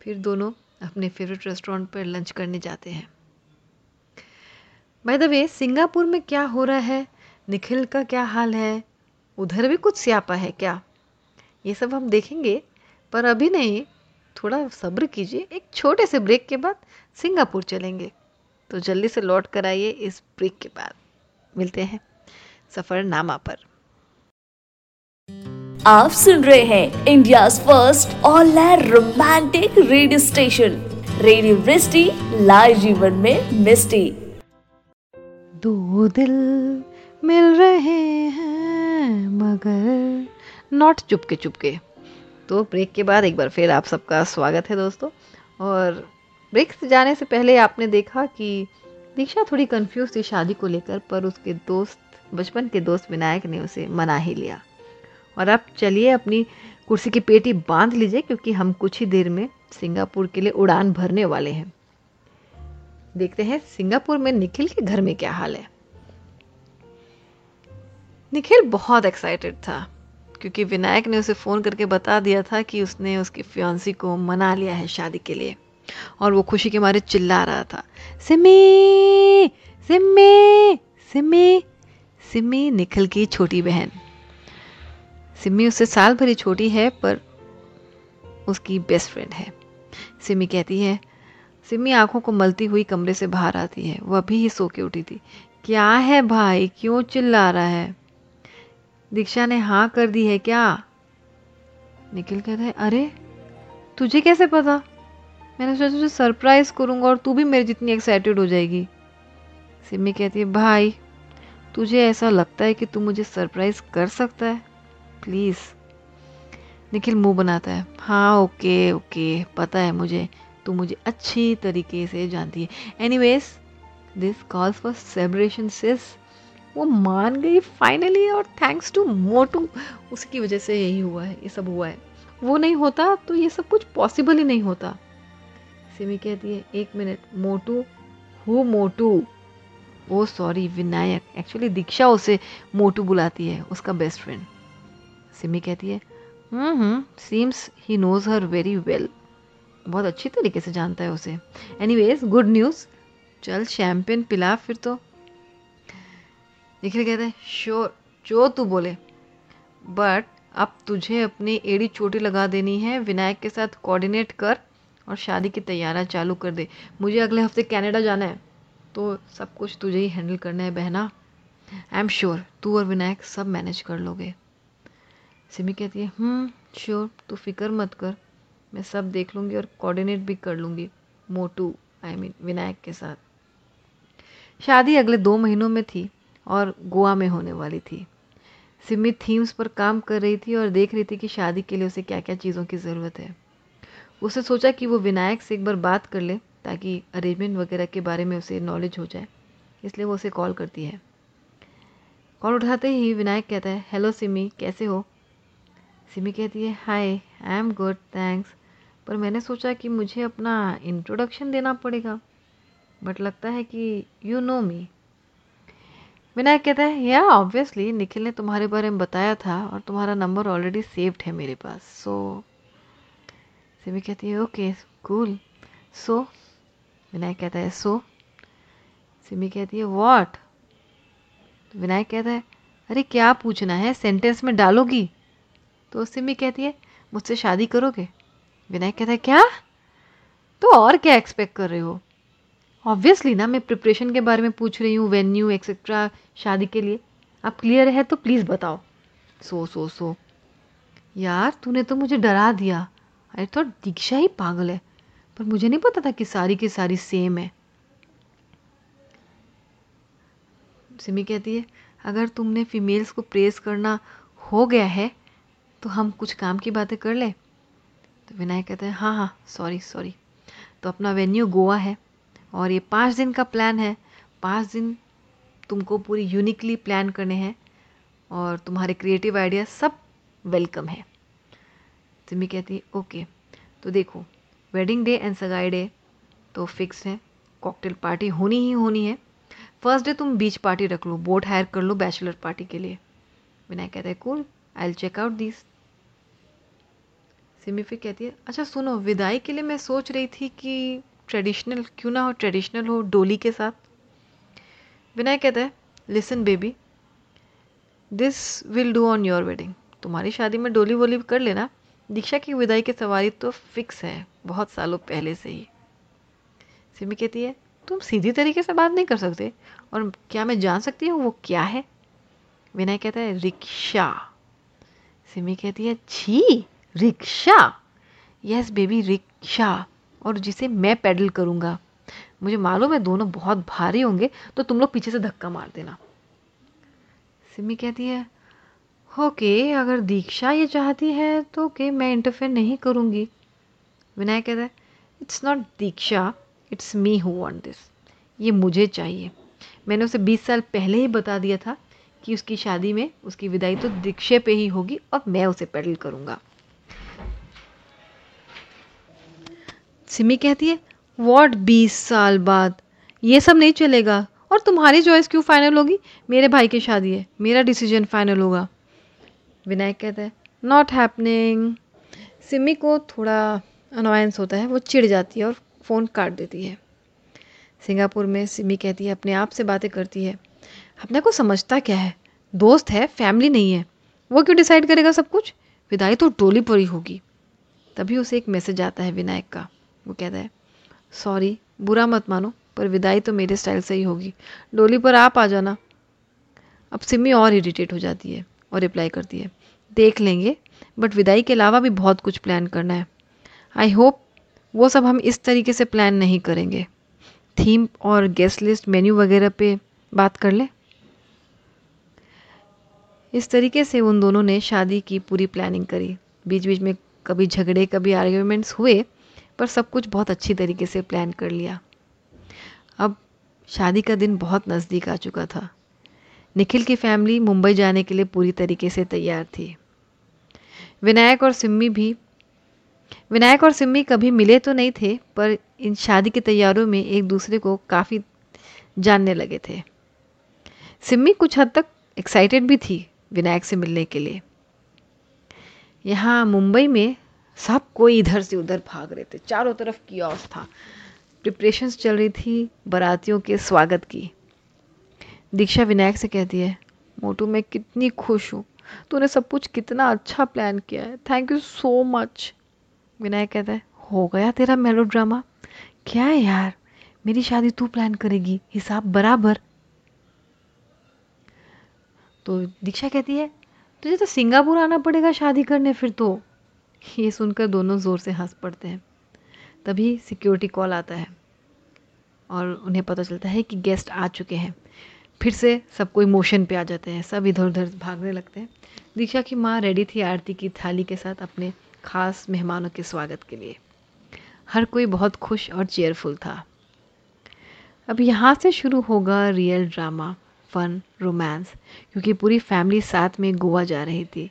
फिर दोनों अपने फेवरेट रेस्टोरेंट पर लंच करने जाते हैं। बाय द वे सिंगापुर में क्या हो रहा है? निखिल का क्या हाल है? उधर भी कुछ स्यापा है क्या? ये सब हम देखेंगे, पर अभी नहीं। थोड़ा सब्र कीजिए। एक छोटे से ब्रेक के बाद सिंगापुर चलेंगे। तो जल्दी से लौट कर आइए इस ब्रेक के बाद। मिलते हैं सफ़रनामा पर। आप सुन रहे हैं India first online romantic radio station radio Vrishti live जीवन में मिस्टी दो दिल मिल रहे हैं, मगर नॉट चुपके चुपके। तो ब्रेक के बाद एक बार फिर आप सबका स्वागत है दोस्तों। और ब्रेक से जाने से पहले आपने देखा कि दीक्षा थोड़ी कंफ्यूज थी शादी को लेकर, पर उसके दोस्त, बचपन के दोस्त विनायक ने उसे मना ही लिया। और आप चलिए अपनी कुर्सी की पेटी बाँध लीजिए, क्योंकि हम कुछ ही देर में सिंगापुर के लिए उड़ान भरने वाले हैं। देखते हैं सिंगापुर में निखिल के घर में क्या हाल है। निखिल बहुत एक्साइटेड था, क्योंकि विनायक ने उसे फ़ोन करके बता दिया था कि उसने उसकी फ्योंसी को मना लिया है शादी के लिए, और वो खुशी के मारे चिल्ला रहा था। सिमी सिमी सिमी सिमी निखिल की छोटी बहन। सिमी उससे साल भरी छोटी है, पर उसकी बेस्ट फ्रेंड है। सिमी कहती है, सिमी आँखों को मलती हुई कमरे से बाहर आती है। वह अभी ही सो के उठी थी। क्या है भाई? क्यों चिल्ला रहा है? दीक्षा ने हाँ कर दी है, क्या? निखिल कहता है, अरे, तुझे कैसे पता? मैंने सोचा तुझे सरप्राइज़ करूँगा और तू भी मेरी जितनी एक्साइटेड हो जाएगी। सिमी कहती है, भाई, तुझे ऐसा लगता है कि तू मुझे सरप्राइज़ कर सकता है? प्लीज़ निखिल मुँह बनाता है। हाँ ओके ओके पता है मुझे। तू मुझे अच्छी तरीके से जानती है। Anyways this calls for celebration sis वो मान गई फाइनली और थैंक्स टू मोटू उसकी वजह से यही हुआ है, ये सब हुआ है। वो नहीं होता तो ये सब कुछ पॉसिबल ही नहीं होता। सिमी कहती है, एक मिनट मोटू हु मोटू oh sorry Vinayak actually Diksha उसे मोटू बुलाती है, उसका बेस्ट फ्रेंड सिमी कहती है हम्म seems he knows her very well बहुत अच्छी तरीके से जानता है उसे। एनीवेज गुड न्यूज़ चल शैम्पेन पिला फिर तो। निखिल कहते हैं श्योर जो तू बोले। बट अब तुझे अपनी एड़ी चोटी लगा देनी है। विनायक के साथ कोऑर्डिनेट कर और शादी की तैयारियाँ चालू कर दे। मुझे अगले हफ़्ते कनाडा जाना है। तो सब कुछ तुझे ही हैंडल करना है, बहना। आई एम श्योर तू और विनायक सब मैनेज कर लोगे। सिमी कहती है हम्म श्योर तू फ़िक्र मत कर। मैं सब देख लूँगी और कोऑर्डिनेट भी कर लूँगी, मोटू आई मीन विनायक के साथ. शादी अगले दो महीनों में थी और गोवा में होने वाली थी। सिमी थीम्स पर काम कर रही थी और देख रही थी कि शादी के लिए उसे क्या क्या चीज़ों की ज़रूरत है। उसे सोचा कि वो विनायक से एक बार बात कर ले, ताकि अरेंजमेंट वगैरह के बारे में उसे नॉलेज हो जाए। इसलिए वो उसे कॉल करती है। कॉल उठाते ही विनायक कहता है हेलो सिमी, कैसे हो? सिमी कहती है hi I am good thanks पर मैंने सोचा कि मुझे अपना इंट्रोडक्शन देना पड़ेगा। बट लगता है कि यू नो मी विनायक कहता है या ऑब्वियसली निखिल ने तुम्हारे बारे में बताया था और तुम्हारा नंबर ऑलरेडी सेव्ड है मेरे पास. सो सिमी कहती है ओके कूल सो विनायक कहता है सो सिमी कहती है वॉट विनायक कहता है, अरे, क्या पूछना है? सेंटेंस में डालोगी? तो सिमी कहती है, मुझसे शादी करोगे? विनायक कहता है, क्या? तो और क्या एक्सपेक्ट कर रहे हो? ऑब्वियसली ना, मैं प्रिपरेशन के बारे में पूछ रही हूँ वेन्यू एक्सेट्रा शादी के लिए। आप क्लियर है तो प्लीज़ बताओ। सो सो सो। यार, तूने तो मुझे डरा दिया। अरे तो दीक्षा ही पागल है। पर मुझे नहीं पता था कि सारी की सारी सेम है। सिमी कहती है, अगर तुमने फीमेल्स को प्रेस करना हो गया है तो हम कुछ काम की बातें कर ले? तो विनायक कहते हैं हाँ हाँ सॉरी सॉरी तो अपना वेन्यू गोवा है और ये पाँच दिन का प्लान है। पाँच दिन तुमको पूरी यूनिकली प्लान करने हैं और तुम्हारे क्रिएटिव आइडिया सब वेलकम है। सिमी कहती है ओके तो देखो वेडिंग डे एंड सगाई डे तो फिक्स है। कॉकटेल पार्टी होनी ही होनी है। फ़र्स्ट डे तुम बीच पार्टी रख लो बोट हायर कर लो बैचलर पार्टी के लिए। विनायक कहता है cool I will check out this Simi फिर कहती है अच्छा सुनो, विदाई के लिए मैं सोच रही थी कि ट्रेडिशनल क्यों ना हो, ट्रेडिशनल हो डोली के साथ? विनायक कहता है listen baby this will do on your wedding तुम्हारी शादी में डोली वोली कर लेना। दीक्षा की विदाई की सवारी तो फिक्स है, बहुत सालों पहले से ही. सिमी कहती है, तुम सीधी तरीके से बात नहीं कर सकते, और क्या मैं जान सकती हूँ वो क्या है? विनय कहता है, रिक्शा. सिमी कहती है, छी रिक्शा? Yes baby rickshaw. और जिसे मैं पैडल करूँगा। मुझे मालूम है दोनों बहुत भारी होंगे तो तुम लोग पीछे से धक्का मार देना। सिमी कहती है, ओके, अगर दीक्षा ये चाहती है तो ओके, मैं इंटरफेयर नहीं करूँगी। विनायक कहता है it's not Diksha it's me who want this ये मुझे चाहिए। मैंने उसे 20 साल पहले ही बता दिया था कि उसकी शादी में उसकी विदाई तो दीक्षे पे ही होगी और मैं उसे पेडल करूँगा। सिमी कहती है वॉट बीस साल बाद? ये सब नहीं चलेगा। और तुम्हारी चॉइस क्यों फाइनल होगी? मेरे भाई की शादी है। मेरा डिसीज़न फाइनल होगा। विनायक कहता है नॉट हैपनिंग सिमी को थोड़ा अनोयंस होता है, वो चिढ़ जाती है और फ़ोन काट देती है। सिंगापुर में सिमी कहती है, अपने आप से बातें करती है। अपने को समझता क्या है? दोस्त है फैमिली नहीं है। वो क्यों डिसाइड करेगा सब कुछ? विदाई तो टोली पर होगी। तभी उसे एक मैसेज आता है विनायक का। वो कहता है सॉरी बुरा मत मानो, पर विदाई तो मेरे स्टाइल से ही होगी। डोली पर आप आ जाना। अब सिमी और इरिटेट हो जाती है और रिप्लाई करती है, देख लेंगे बट विदाई के अलावा भी बहुत कुछ प्लान करना है। आई होप वो सब हम इस तरीके से प्लान नहीं करेंगे। थीम और गेस्ट लिस्ट मेन्यू वगैरह पे बात कर ले? इस तरीके से उन दोनों ने शादी की पूरी प्लानिंग करी। बीच बीच में कभी झगड़े, कभी आर्ग्यूमेंट्स हुए पर सब कुछ बहुत अच्छी तरीके से प्लान कर लिया। अब शादी का दिन बहुत नज़दीक आ चुका था। निखिल की फैमिली मुंबई जाने के लिए पूरी तरीके से तैयार थी। विनायक और सिम्मी भी, विनायक और सिम्मी कभी मिले तो नहीं थे, पर इन शादी की तैयारियों में एक दूसरे को काफ़ी जानने लगे थे। सिम्मी कुछ हद तक एक्साइटेड भी थी विनायक से मिलने के लिए। यहाँ मुंबई में सब कोई इधर से उधर भाग रहे थे। चारों तरफ़ की था। प्रिपरेशंस चल रही थी, बारातियों के स्वागत की। दीक्षा विनायक से कहती है, मोटू, मैं कितनी खुश हूँ। तूने सब कुछ कितना अच्छा प्लान किया है। Thank you so much Vinayak कहता है, हो गया तेरा मेलो ड्रामा क्या है यार? मेरी शादी तू प्लान करेगी। हिसाब बराबर. तो दीक्षा कहती है, तुझे तो सिंगापुर आना पड़ेगा शादी करने फिर तो। ये सुनकर दोनों ज़ोर से हंस पड़ते हैं। तभी सिक्योरिटी कॉल आता है और उन्हें पता चलता है कि गेस्ट आ चुके हैं। फिर से सब कोई मोशन पे आ जाते हैं। सब इधर उधर भागने लगते हैं। दीक्षा की माँ रेडी थी आरती की थाली के साथ अपने खास मेहमानों के स्वागत के लिए। हर कोई बहुत खुश और चेयरफुल था। अब यहाँ से शुरू होगा रियल ड्रामा फन रोमांस क्योंकि पूरी फैमिली साथ में गोवा जा रही थी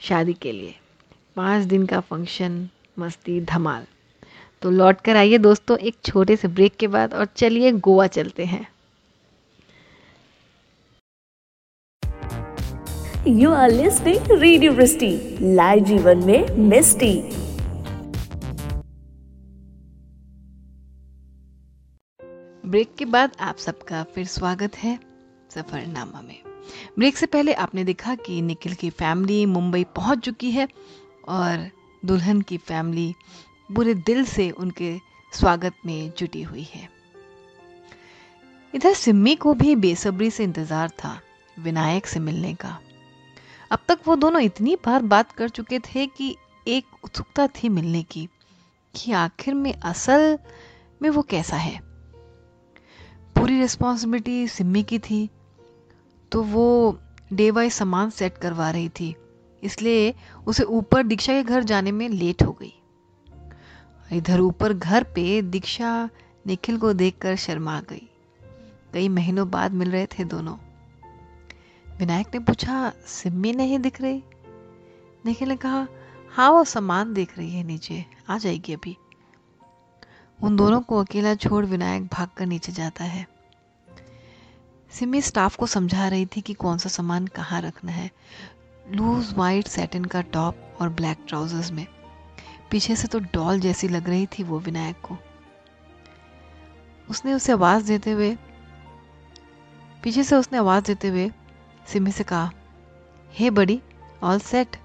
शादी के लिए। पाँच दिन का फ़ंक्शन मस्ती धमाल। तो लौट कर आइए दोस्तों एक छोटे से ब्रेक के बाद और चलिए गोवा चलते हैं। You are listening radio Vrishti live जीवन में मिस्टी ब्रेक के बाद आप सबका फिर स्वागत है सफ़रनामा में। ब्रेक से पहले आपने देखा कि निखिल की फैमिली मुंबई पहुँच चुकी है। और दुल्हन की फैमिली बुरे दिल से उनके स्वागत में जुटी हुई है। इधर सिम्मी को भी बेसब्री से इंतज़ार था विनायक से मिलने का। अब तक वो दोनों इतनी बार बात कर चुके थे कि एक उत्सुकता थी मिलने की कि आखिर में असल में वो कैसा है। पूरी रिस्पॉन्सिबिलिटी सिम्मी की थी तो वो डे वाइज सामान सेट करवा रही थी। इसलिए उसे ऊपर दीक्षा के घर जाने में लेट हो गई। इधर ऊपर घर पे दीक्षा निखिल को देखकर शर्मा गई। कई महीनों बाद मिल रहे थे दोनों। विनायक ने पूछा, सिम्मी नहीं दिख रही? निखिल ने कहा हाँ वो सामान देख रही है नीचे। आ जाएगी अभी। उन दोनों को अकेला छोड़ विनायक भागकर नीचे जाता है। सिमी स्टाफ को समझा रही थी कि कौन सा सामान कहाँ रखना है। लूज वाइट सैटिन का टॉप और ब्लैक ट्राउजर्स में। पीछे से तो डॉल जैसी लग रही थी वो विनायक को। उसने उसे आवाज़ देते हुए पीछे से उसने आवाज़ देते हुए सिमी से कहा, हे बड़ी ऑल सेट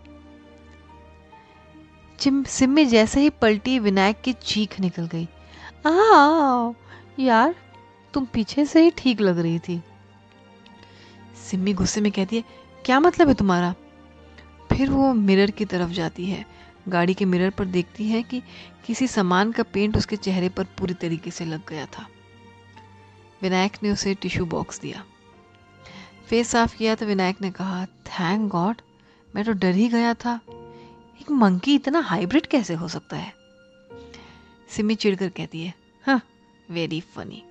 सिमी जैसे ही पलटी विनायक की चीख निकल गई। यार, तुम पीछे से ही ठीक लग रही थी। सिमी गुस्से में कहती है, क्या मतलब है तुम्हारा? फिर वो मिरर की तरफ़ जाती है। गाड़ी के मिरर पर देखती है कि किसी सामान का पेंट उसके चेहरे पर पूरी तरीके से लग गया था। विनायक ने उसे टिश्यू बॉक्स दिया। फेस साफ़ किया तो विनायक ने कहा, थैंक गॉड, मैं तो डर ही गया था। एक मंकी इतना हाइब्रिड कैसे हो सकता है? सिमी चिड़कर कहती है हाँ वेरी फनी।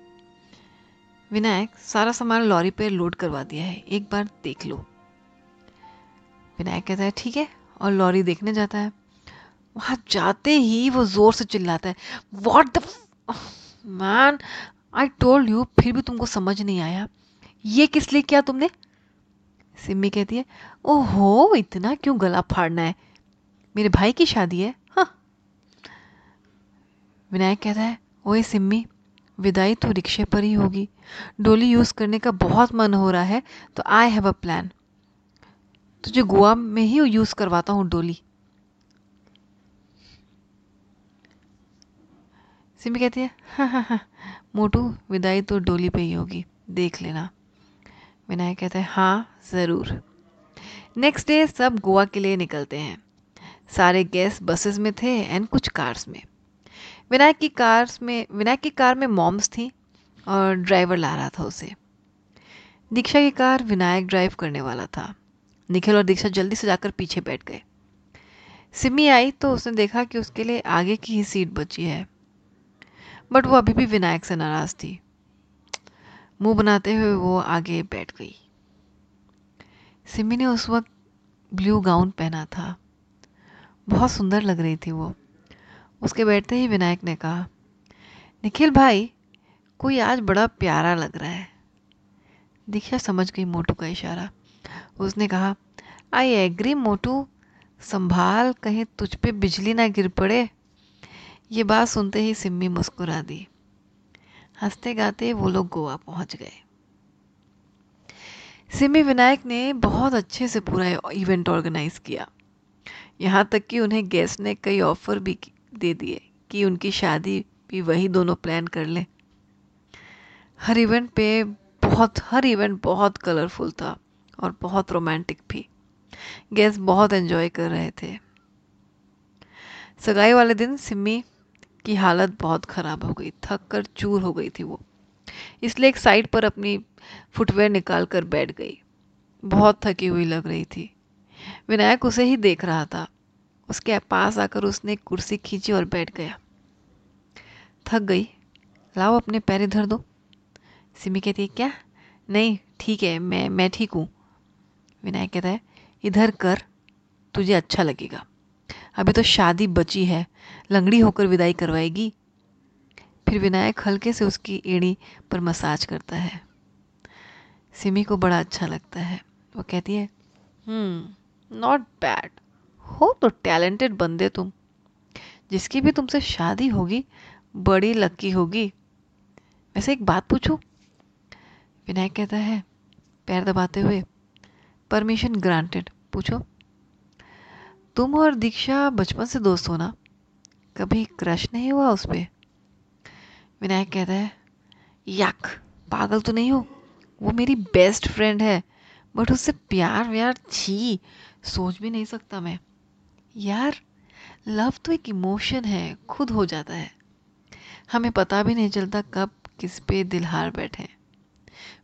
विनायक, सारा सामान लॉरी पर लोड करवा दिया है, एक बार देख लो। विनायक कहता है, ठीक है, और लॉरी देखने जाता है। वहाँ जाते ही वो ज़ोर से चिल्लाता है what the man I told you फिर भी तुमको समझ नहीं आया। ये किस लिए किया तुमने? सिम्मी कहती है, ओहो, इतना क्यों गला फाड़ना है? मेरे भाई की शादी है हाँ? विनायक कहता है, ओए सिम्मी, विदाई तो रिक्शे पर ही होगी। डोली यूज़ करने का बहुत मन हो रहा है तो आई हैव अ प्लान तुझे गोवा में ही यूज़ करवाता हूँ डोली। सिमी कहती है हाँ हाँ हाँ मोटू, विदाई तो डोली पे ही होगी, देख लेना। विनायक कहता है हाँ ज़रूर। नेक्स्ट डे सब गोवा के लिए निकलते हैं। सारे गेस्ट बसेस में थे एंड कुछ कार्स में। विनायक की कार्स में, विनायक की कार में मॉम्स थी और ड्राइवर ला रहा था उसे। दीक्षा की कार विनायक ड्राइव करने वाला था। निखिल और दीक्षा जल्दी से जाकर पीछे बैठ गए। सिमी आई तो उसने देखा कि उसके लिए आगे की ही सीट बची है। बट वो अभी भी विनायक से नाराज़ थी। मुँह बनाते हुए वो आगे बैठ गई। सिमी ने उस वक्त ब्लू गाउन पहना था। बहुत सुंदर लग रही थी वो। उसके बैठते ही विनायक ने कहा, निखिल भाई, कोई आज बड़ा प्यारा लग रहा है। दीक्षा समझ गई मोटू का इशारा। उसने कहा, आई एग्री मोटू, संभाल कहीं तुझ पे बिजली ना गिर पड़े। ये बात सुनते ही सिम्मी मुस्कुरा दी। हँसते गाते वो लोग गोवा पहुँच गए। सिमी विनायक ने बहुत अच्छे से पूरा इवेंट ऑर्गेनाइज किया। यहाँ तक कि उन्हें गेस्ट ने कई ऑफ़र भी दे दिए कि उनकी शादी भी वही दोनों प्लान कर लें। हर इवेंट पे बहुत हर इवेंट बहुत कलरफुल था। और बहुत रोमांटिक भी। गेस्ट बहुत एंजॉय कर रहे थे। सगाई वाले दिन सिमी की हालत बहुत ख़राब हो गई थक कर चूर हो गई थी वो। इसलिए एक साइड पर अपनी फुटवेयर निकाल कर बैठ गई। बहुत थकी हुई लग रही थी। विनायक उसे ही देख रहा था। उसके पास आकर उसने कुर्सी खींची और बैठ गया। थक गई। लाओ अपने पैर इधर दो। सिमी कहती है, क्या? नहीं, ठीक है, मैं मैं ठीक हूँ। विनायक कहता है, इधर कर, तुझे अच्छा लगेगा। अभी तो शादी बची है, लंगड़ी होकर विदाई करवाएगी। फिर विनायक हल्के से उसकी एड़ी पर मसाज करता है। सिमी को बड़ा अच्छा लगता है। वो कहती है हम्म नॉट बैड हो तो टैलेंटेड बंदे तुम। जिसकी भी तुमसे शादी होगी, बड़ी लक्की होगी। वैसे एक बात पूछूँ? विनायक कहता है, पैर दबाते हुए परमिशन ग्रांटेड। पूछो। तुम और दीक्षा बचपन से दोस्त हो ना? कभी क्रश नहीं हुआ उस पर विनायक कहता है, यक, पागल तो नहीं हो। वो मेरी बेस्ट फ्रेंड है बट उससे प्यार व्यार छी, सोच भी नहीं सकता मैं। यार लव तो एक इमोशन है, खुद हो जाता है। हमें पता भी नहीं चलता कब, किस पे दिल हार बैठे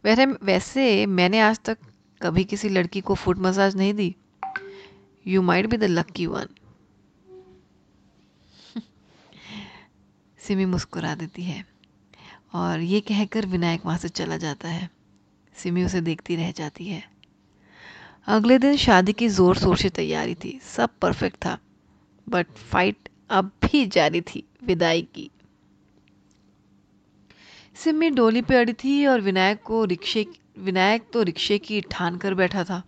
वैसे वैसे मैंने आज तक कभी किसी लड़की को फुट मसाज नहीं दी? You might be the lucky one Simi मुस्कुरा देती है और ये कहकर विनायक वहाँ से चला जाता है। सिमी उसे देखती रह जाती है। अगले दिन शादी की ज़ोर शोर से तैयारी थी। सब परफेक्ट था बट फाइट अब भी जारी थी विदाई की। सिमी डोली पे अड़ी थी और विनायक को रिक्शे विनायक तो रिक्शे की ठान कर बैठा था।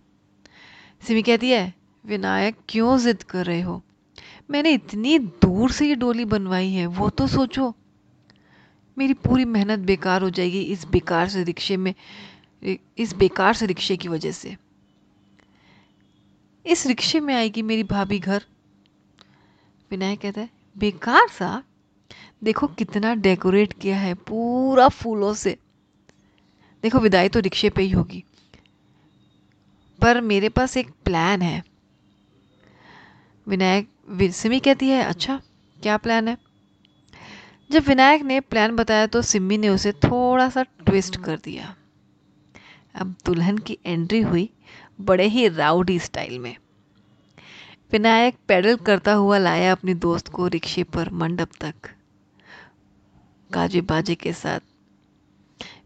सिमी कहती है, विनायक, क्यों जिद कर रहे हो? मैंने इतनी दूर से ये डोली बनवाई है, वो तो सोचो। मेरी पूरी मेहनत बेकार हो जाएगी इस बेकार से रिक्शे में, इस बेकार से रिक्शे की वजह से। इस रिक्शे में आएगी मेरी भाभी घर। विनायक कहता है, बेकार सा देखो कितना डेकोरेट किया है पूरा फूलों से। देखो, विदाई तो रिक्शे पे ही होगी। पर मेरे पास एक प्लान है। विनायक, सिमी कहती है अच्छा क्या प्लान है? जब विनायक ने प्लान बताया तो सिमी ने उसे थोड़ा सा ट्विस्ट कर दिया। अब दुल्हन की एंट्री हुई बड़े ही राउडी स्टाइल में। विनायक पैडल करता हुआ लाया अपनी दोस्त को रिक्शे पर मंडप तक। गाजे बाजे के साथ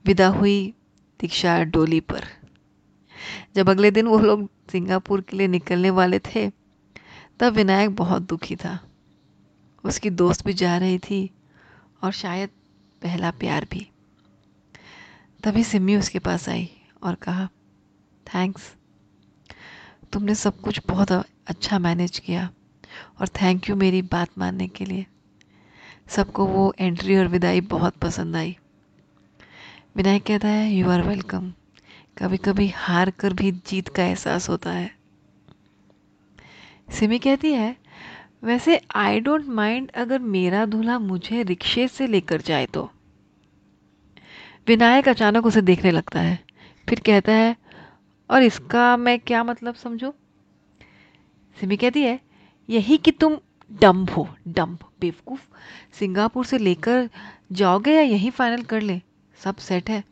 विदा हुई। दीक्षा डोली पर। जब अगले दिन वो लोग सिंगापुर के लिए निकलने वाले थे, तब विनायक बहुत दुखी था। उसकी दोस्त भी जा रही थी और शायद पहला प्यार भी। तभी सिमी उसके पास आई और कहा, थैंक्स। तुमने सब कुछ बहुत अच्छा मैनेज किया और थैंक यू मेरी बात मानने के लिए। सबको वो एंट्री और विदाई बहुत पसंद आई। विनायक कहता है यू आर वेलकम कभी कभी हार कर भी जीत का एहसास होता है। सिमी कहती है, वैसे आई डोंट माइंड अगर मेरा दूल्हा मुझे रिक्शे से लेकर जाए तो। विनायक अचानक उसे देखने लगता है, फिर कहता है, और इसका मैं क्या मतलब समझू? सिमी कहती है, यही कि तुम डम्ब हो डम्ब बेवकूफ़, सिंगापुर से लेकर जाओगे या यहीं फाइनल कर ले? सब सेट है।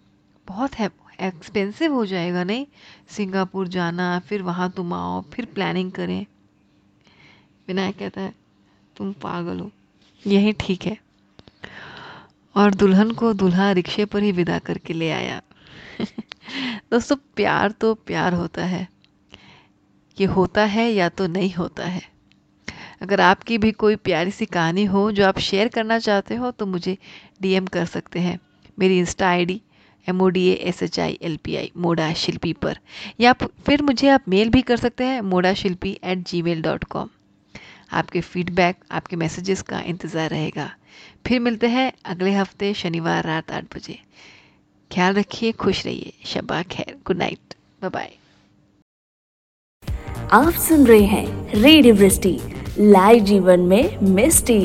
बहुत है एक्सपेंसिव हो जाएगा, नहीं? सिंगापुर जाना, फिर वहाँ तुम आओ, फिर प्लानिंग करें। विनायक कहता है, तुम पागल हो। यही ठीक है। और दुल्हन को दुल्हा रिक्शे पर ही विदा करके ले आया। दोस्तों, प्यार तो प्यार होता है। ये होता है या तो नहीं होता है। अगर आपकी भी कोई प्यारी सी कहानी हो जो आप शेयर करना चाहते हो तो मुझे डीएम कर सकते हैं। मेरी insta ID M O D S H I L P I Moda Shilpi पर। या फिर मुझे आप मेल भी कर सकते हैं Moda Shilpi at gmail dot com आपके फीडबैक आपके मैसेजेस का इंतज़ार रहेगा। फिर मिलते हैं अगले हफ़्ते, शनिवार रात आठ बजे। ख्याल रखिए, खुश रहिए, शबा खैर गुड नाइट बाय आप सुन रहे हैं रेडियो लाइव जीवन में मिस्टी।